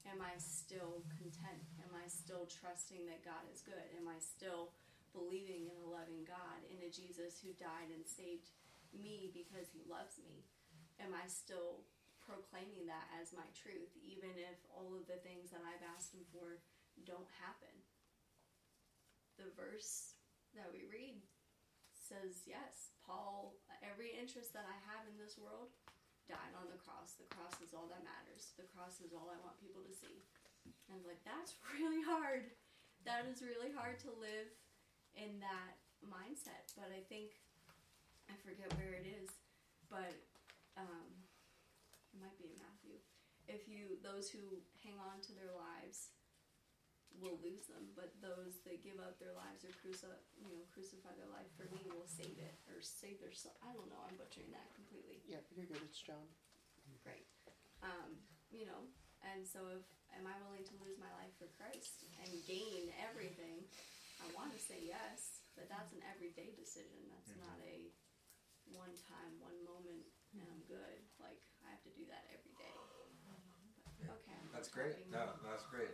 am I still content? Am I still trusting that God is good? Am I still believing in a loving God, in a Jesus who died and saved me because he loves me? Am I still proclaiming that as my truth, even if all of the things that I've asked him for don't happen? The verse that we read says, yes, Paul, every interest that I have in this world died on the cross. The cross is all that matters. The cross is all I want people to see. And I was like, that's really hard. That is really hard to live in that mindset. But I think, I forget where it is, but um, it might be in Matthew. If you, those who hang on to their lives will lose them, but those that give up their lives or cruci- you know, crucify their life for me will save it or save their soul. I don't know. I'm butchering that completely. Yeah, you're good. It's John. Great. Um, you know, and so if am I willing to lose my life for Christ and gain everything? I want to say yes, but that's an everyday decision. That's Mhm. not a one time, one moment, and I'm good. Like I have to do that every day. But, okay. I'm That's great. talking. No, no, that's great.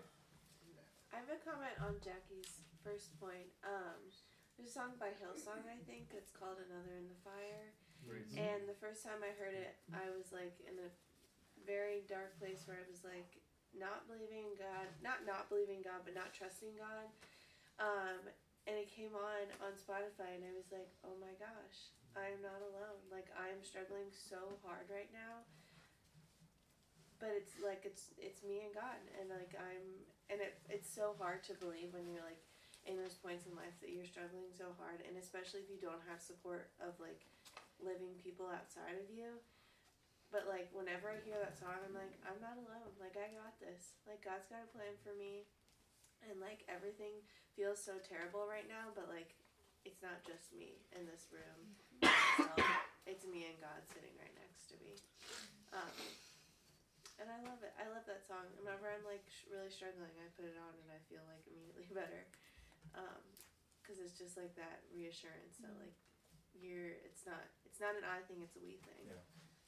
I have a comment on Jackie's first point. Um, there's a song by Hillsong, I think. It's called "Another in the Fire." And the first time I heard it, I was like in a very dark place where I was like not believing in God, not not believing God, but not trusting God. Um, and it came on on Spotify, and I was like, oh my gosh, I am not alone. Like I am struggling so hard right now. But it's like it's it's me and God, and like I'm, and it it's so hard to believe when you're like in those points in life that you're struggling so hard, and especially if you don't have support of like living people outside of you. But like whenever I hear that song, I'm like, I'm not alone. Like I got this. Like God's got a plan for me, and like everything feels so terrible right now. But like, it's not just me in this room. So, it's me and God sitting right next to me. Um, and I love it. I love that song. Whenever I'm like sh- really struggling, I put it on and I feel like immediately better. Um, because it's just like that reassurance that mm-hmm. like you're. It's not. It's not an I thing. It's a we thing. Yeah.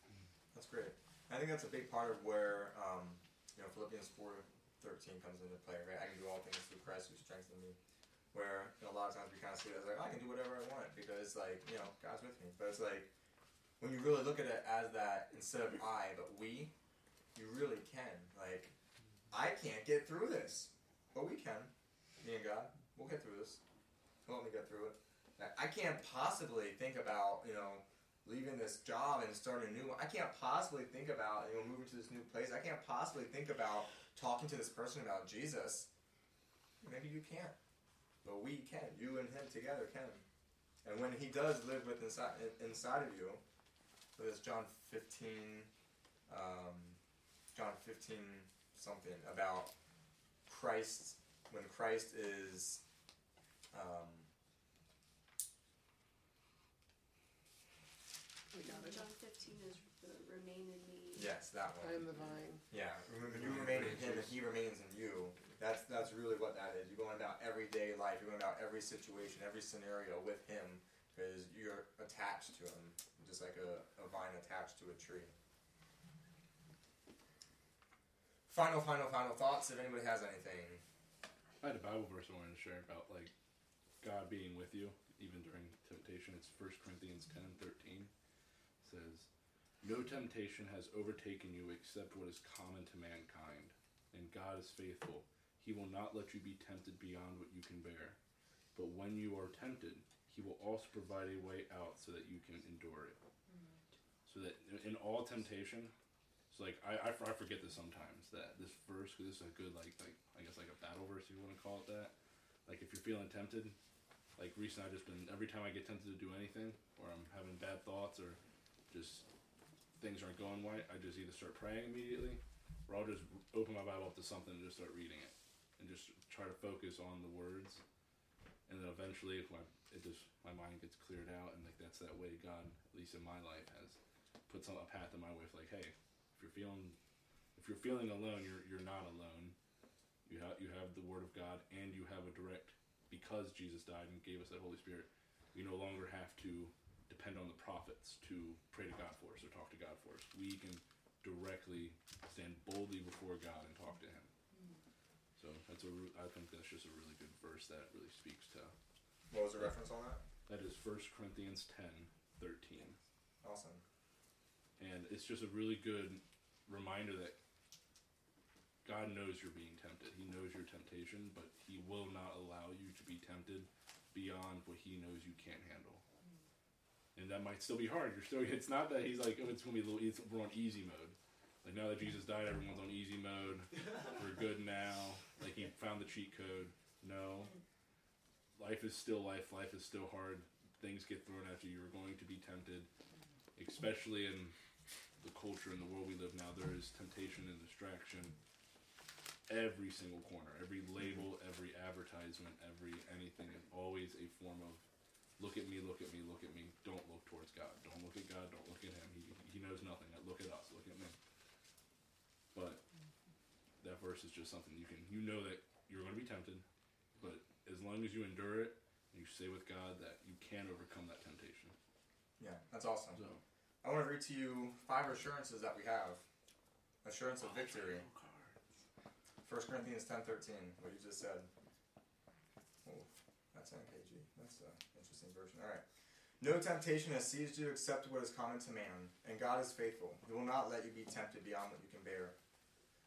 Mm-hmm. That's great. I think that's a big part of where um, you know Philippians four thirteen comes into play. Right, I can do all things through Christ who strengthens me. Where you know, a lot of times we kind of see it as like I can do whatever I want because like you know God's with me. But it's like when you really look at it as that instead of I but we, you really can. Like I can't get through this, but we can. Me and God, we'll get through this. Help me get through it. I can't possibly think about you know leaving this job and starting a new one. I can't possibly think about you know moving to this new place. I can't possibly think about talking to this person about Jesus. Maybe you can't, but we can. You and him together can. And when he does live with inside inside of you, what is John fifteen, um, John fifteen something about Christ when Christ is. Um, We got it. John 15 is the remain in me. Yes, that one. I am the vine. Yeah, remember you remain in him and he remains in you. That's that's really what that is. You're going about everyday life. You're going about every situation, every scenario with him because you're attached to him, just like a, a vine attached to a tree. Final, final, final thoughts. If anybody has anything, I had a Bible verse I wanted to share about like God being with you even during temptation. It's 1 Corinthians ten thirteen. says, No temptation has overtaken you except what is common to mankind, and God is faithful. He will not let you be tempted beyond what you can bear. But when you are tempted, he will also provide a way out so that you can endure it. Mm-hmm. So that in all temptation, so like I, I, I forget this sometimes that this verse because this is a good like like I guess like a battle verse if you want to call it that. Like if you're feeling tempted, like recently I've just been every time I get tempted to do anything or I'm having bad thoughts or just things aren't going right, I just either start praying immediately or I'll just open my Bible up to something and just start reading it and just try to focus on the words. And then eventually, if my it just my mind gets cleared out, and like that's that way God, at least in my life, has put some a path in my way. For like, hey, you're feeling if you're feeling alone, you're you're not alone. You have you have the Word of God, and you have a direct because Jesus died and gave us that Holy Spirit. We no longer have to depend on the prophets to pray to God for us or talk to God for us. We can directly stand boldly before God and talk to Him. So that's a re- I think that's just a really good verse that really speaks to. what was the reference on that? That is 1 Corinthians 10, 13. Awesome. And it's just a really good reminder that God knows you're being tempted. He knows your temptation, but He will not allow you to be tempted beyond what He knows you can't handle. And that might still be hard. You're still. It's not that He's like, oh, it's gonna be a little. It's, we're on easy mode. Like now that Jesus died, everyone's on easy mode. We're good now. Like He found the cheat code. No. Life is still life. Life is still hard. Things get thrown at you. You're going to be tempted, especially in the culture and the world we live now. There is temptation and distraction every single corner, every mm-hmm. label, every advertisement, every anything is always a form of look at me, look at me, look at me. Don't look towards God. Don't look at God. Don't look at Him. He, he knows nothing. Look at us. Look at me. But that verse is just something you can you know that you're going to be tempted, but as long as you endure it you stay with God, that you can overcome that temptation. Yeah, that's awesome. So I want to read to you five assurances that we have. Assurance of victory. 1 Corinthians ten thirteen, what you just said. Oh, that's NKG. That's an interesting version. All right. No temptation has seized you except what is common to man, and God is faithful. He will not let you be tempted beyond what you can bear.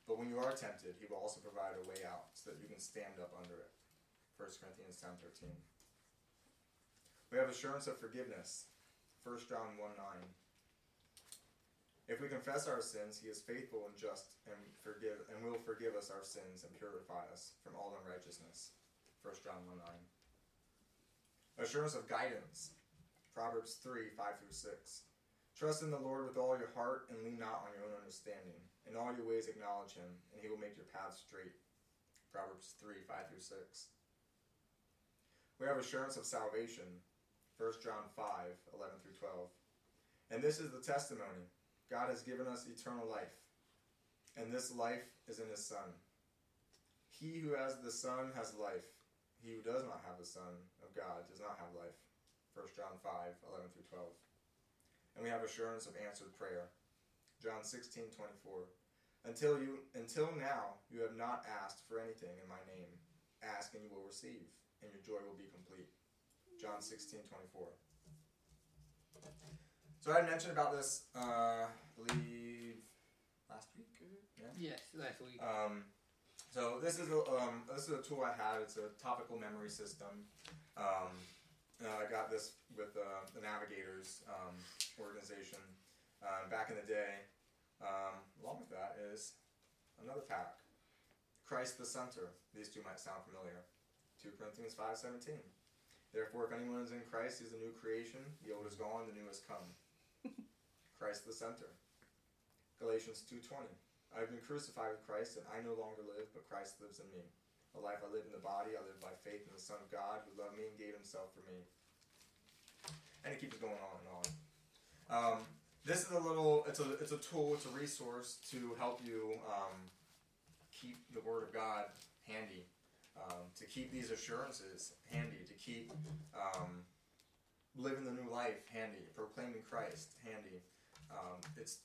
But when you are tempted, He will also provide a way out so that you can stand up under it. 1 Corinthians ten thirteen. We have assurance of forgiveness. 1 John 1 9. If we confess our sins, he is faithful and just and forgive and will forgive us our sins and purify us from all unrighteousness. 1 John 1 9. Assurance of guidance. Proverbs 3 5 through 6. Trust in the Lord with all your heart and lean not on your own understanding. In all your ways acknowledge him, and he will make your paths straight. Proverbs 3 5 through 6. We have assurance of salvation. 1 John 5 11 through 12. And this is the testimony God has given us eternal life, and this life is in his Son. He who has the Son has life. He who does not have the Son of God does not have life. 1 John 5, 11 through 12. And we have assurance of answered prayer. John 16, 24. Until you until now you have not asked for anything in my name. Ask and you will receive, and your joy will be complete. John 16, 24. So I mentioned about this, uh, I believe last week. Yeah. Yes, last week. Um, so this is a um, this is a tool I have. It's a topical memory system. Um, uh, I got this with uh, the Navigators um, organization um, back in the day. Um, along with that is another pack, Christ the Center. These two might sound familiar. 2 Corinthians 5.17. Therefore, if anyone is in Christ, he is a new creation. The old is gone, the new has come. Christ the Center. Galatians 2.20. I have been crucified with Christ, and I no longer live, but Christ lives in me. The life I live in the body, I live by faith in the Son of God, who loved me and gave himself for me. And it keeps going on and on. Um, this is a little, it's a, it's a tool, it's a resource to help you um, keep the Word of God handy, um, to keep these assurances handy, to keep um, living the new life handy, proclaiming Christ handy. Um, it's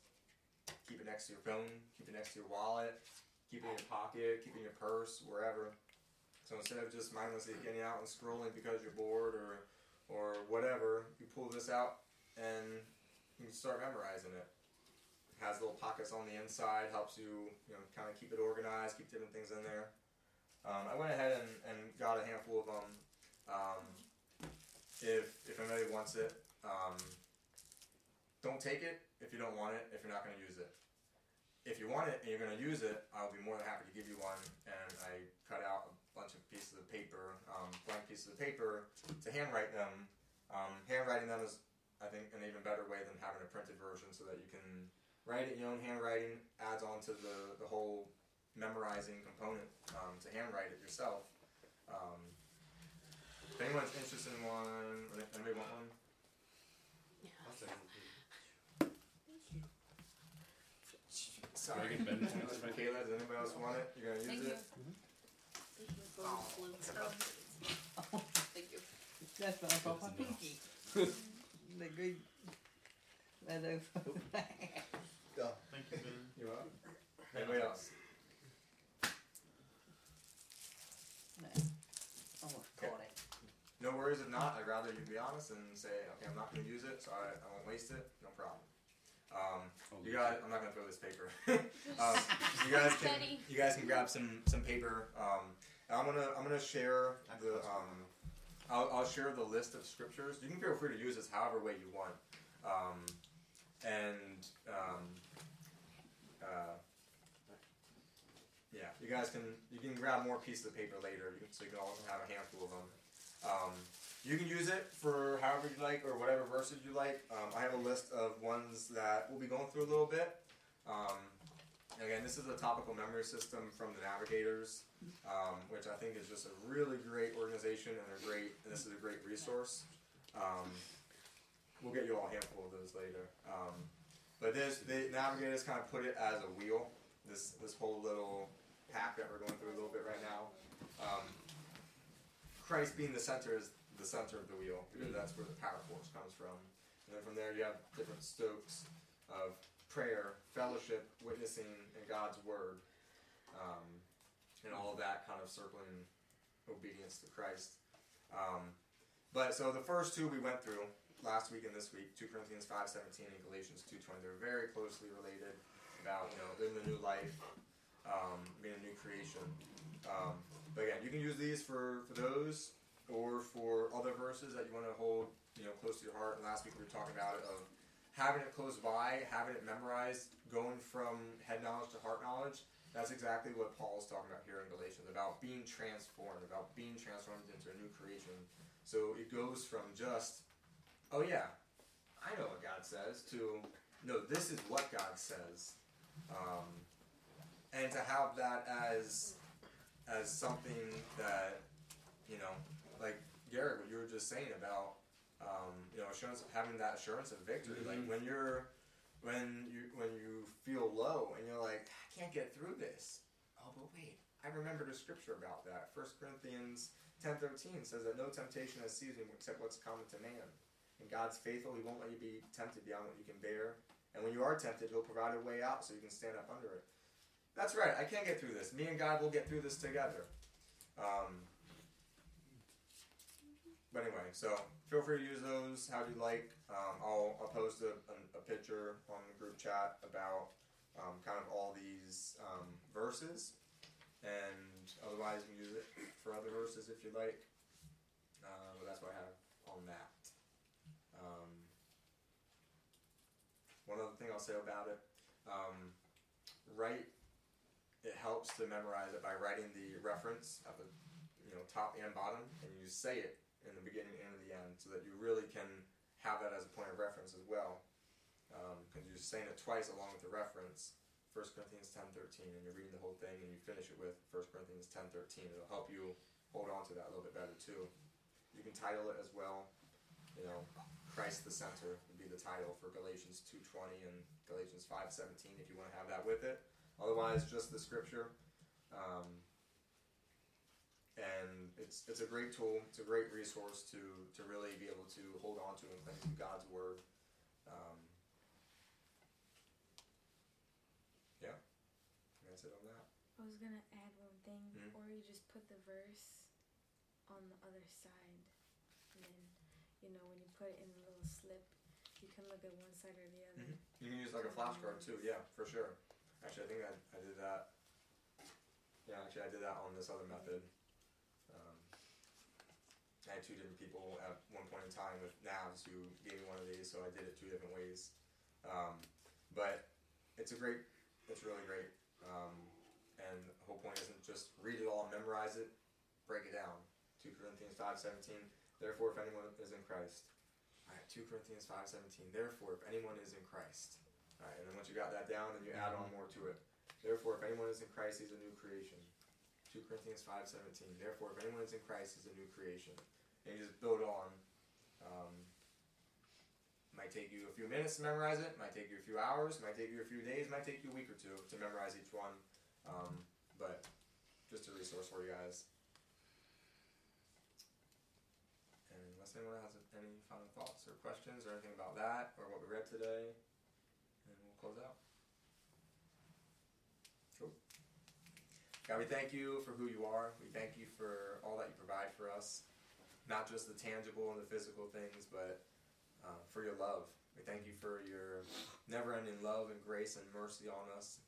keep it next to your phone, keep it next to your wallet, keep it in your pocket, keep it in your purse, wherever. So instead of just mindlessly getting out and scrolling because you're bored or or whatever, you pull this out and you start memorizing it. It has little pockets on the inside, helps you you know kind of keep it organized, keep different things in there. Um, I went ahead and, and got a handful of them. Um, if if anybody wants it, um, don't take it if you don't want it. If you're not going to use it, if you want it and you're going to use it, I'll be more than happy to give you one. And I cut out a bunch of pieces of paper, um, blank pieces of paper, to handwrite them. Um, handwriting them is, I think, an even better way than having a printed version, so that you can write it in your own handwriting. Adds on to the the whole memorizing component um, to handwrite it yourself. Um, if anyone's interested in one, or anybody want one? I'll say Sorry. Megan, Ben, can I Kayla, does anybody else want it? You're gonna use Thank it? Mm-hmm. Thank you. That's what I brought my pinky. the good leather. Thank you, Ben. You up? Anybody else? Almost caught it. No worries if not. I'd rather you be honest and say, okay, I'm not gonna use it, so I, I won't waste it. No problem. Um, you guys, I'm not gonna throw this paper. um, you guys can, you guys can grab some some paper. Um, and I'm gonna I'm gonna share the um, I'll, I'll share the list of scriptures. You can feel free to use this however way you want. Um, and um, uh, yeah, you guys can you can grab more pieces of paper later, you can, so you can also have a handful of them. Um, you can use it for however you like or whatever verses you like. Um, I have a list of ones that we'll be going through a little bit. Um, again, this is a topical memory system from the Navigators, um, which I think is just a really great organization and a great. And this is a great resource. Um, we'll get you all a handful of those later. Um, but this, the Navigators kind of put it as a wheel. This this whole little pack that we're going through a little bit right now. Um, Christ being the center is the center of the wheel because that's where the power force comes from. And then from there you have different stokes of prayer, fellowship, witnessing, and God's word, um, and all of that kind of circling obedience to Christ. Um, but so the first two we went through last week and this week, 2 Corinthians 5.17 and Galatians 2.20, they're very closely related about, you know, living the new life, um, being a new creation. Um, but again, you can use these for, for those or for other verses that you want to hold, you know, close to your heart. And last week we were talking about it of having it close by, having it memorized, going from head knowledge to heart knowledge. That's exactly what Paul is talking about here in Galatians about being transformed, about being transformed into a new creation. So it goes from just, oh yeah, I know what God says, to no, this is what God says, um, and to have that as as something that you know, like Garrett, what you were just saying about um, you know assurance, having that assurance of victory. Like when you're when you when you feel low and you're like, I can't get through this. Oh, but wait, I remembered a scripture about that. 1 Corinthians 10.13 says that no temptation has seized you except what's common to man. And God's faithful. He won't let you be tempted beyond what you can bear. And when you are tempted, He'll provide a way out so you can stand up under it. That's right. I can't get through this. Me and God will get through this together. Um, but anyway, so feel free to use those how you like. Um, I'll, I'll post a, a, a, picture on the group chat about um, kind of all these um, verses, and otherwise use it for other verses if you like. Uh, but that's what I have on that. Um, one other thing I'll say about it, um, write. It helps to memorize it by writing the reference at the you know top and bottom, and you say it in the beginning and the end, so that you really can have that as a point of reference as well. Because um, you're saying it twice along with the reference, 1 Corinthians 10:13, and you're reading the whole thing, and you finish it with 1 Corinthians 10:13. It'll help you hold on to that a little bit better too. You can title it as well. You know, Christ the Center would be the title for Galatians 2:20 and Galatians 5:17 if you want to have that with it. Otherwise, just the scripture. Um, and it's it's a great tool. It's a great resource to to really be able to hold on to and cling to God's word. Um, yeah, that's it on that. I was gonna add one thing, Mhm. or you just put the verse on the other side, and then you know when you put it in a little slip, you can look at one side or the other. Mhm. You can use like a flashcard too. Yeah, for sure. Actually, I think I, I did that. Yeah, actually, I did that on this other method. I had two different people at one point in time with Navs who gave me one of these, so I did it two different ways. Um, but it's a great, it's really great. Um, and the whole point isn't just read it all, memorize it, break it down. 2 Corinthians 5.17, therefore if anyone is in Christ. Alright, 2 Corinthians 5.17, therefore if anyone is in Christ. Alright, and then once you got that down, then you add on more to it. Therefore, if anyone is in Christ, he's a new creation. 2 Corinthians 5.17, therefore, if anyone is in Christ, he's a new creation. And just build on. Um, might take you a few minutes to memorize it, might take you a few hours, might take you a few days, might take you a week or two to memorize each one. Um, but just a resource for you guys. And unless anyone has any final thoughts or questions or anything about that or what we read today, and we'll close out. Cool. God, we thank you for who you are. We thank you for all that you provide for us, not just the tangible and the physical things, but uh, for your love. We thank you for your never ending love and grace and mercy on us.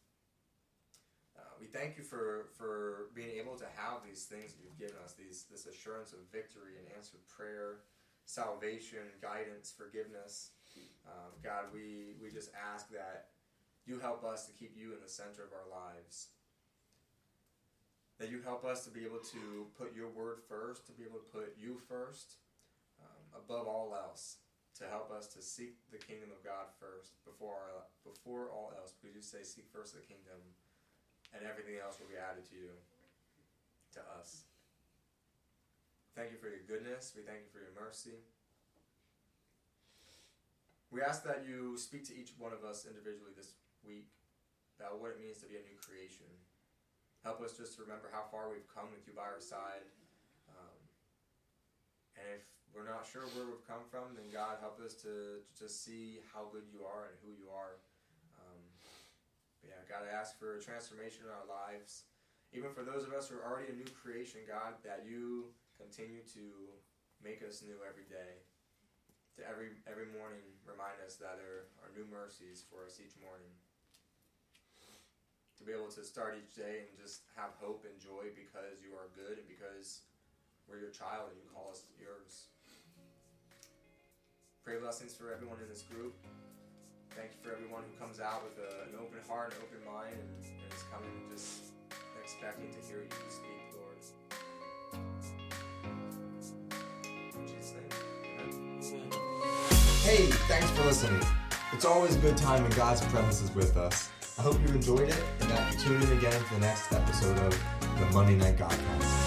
Uh, we thank you for, for being able to have these things that you've given us, these this assurance of victory and answered prayer, salvation, guidance, forgiveness. Um, God, we, we just ask that you help us to keep you in the center of our lives. That you help us to be able to put your word first, to be able to put you first, um, above all else, to help us to seek the kingdom of God first before our, before all else. Because you say, seek first the kingdom, and everything else will be added to you, to us. Thank you for your goodness. We thank you for your mercy. We ask that you speak to each one of us individually this week about what it means to be a new creation. Help us just to remember how far we've come with you by our side. Um, and if we're not sure where we've come from, then God, help us to, to just see how good you are and who you are. Um, but yeah, God, I ask for a transformation in our lives. Even for those of us who are already a new creation, God, that you continue to make us new every day. To every every morning remind us that there are new mercies for us each morning. To be able to start each day and just have hope and joy because you are good and because we're your child and you call us yours. Pray blessings for everyone in this group. Thank you for everyone who comes out with a, an open heart, an open mind, and, and is coming and just expecting to hear you speak, Lord. Jesus' name. Hey, thanks for listening. It's always a good time when God's presence is with us. I hope you enjoyed it and that you tune in again for the next episode of the Monday Night Godcast.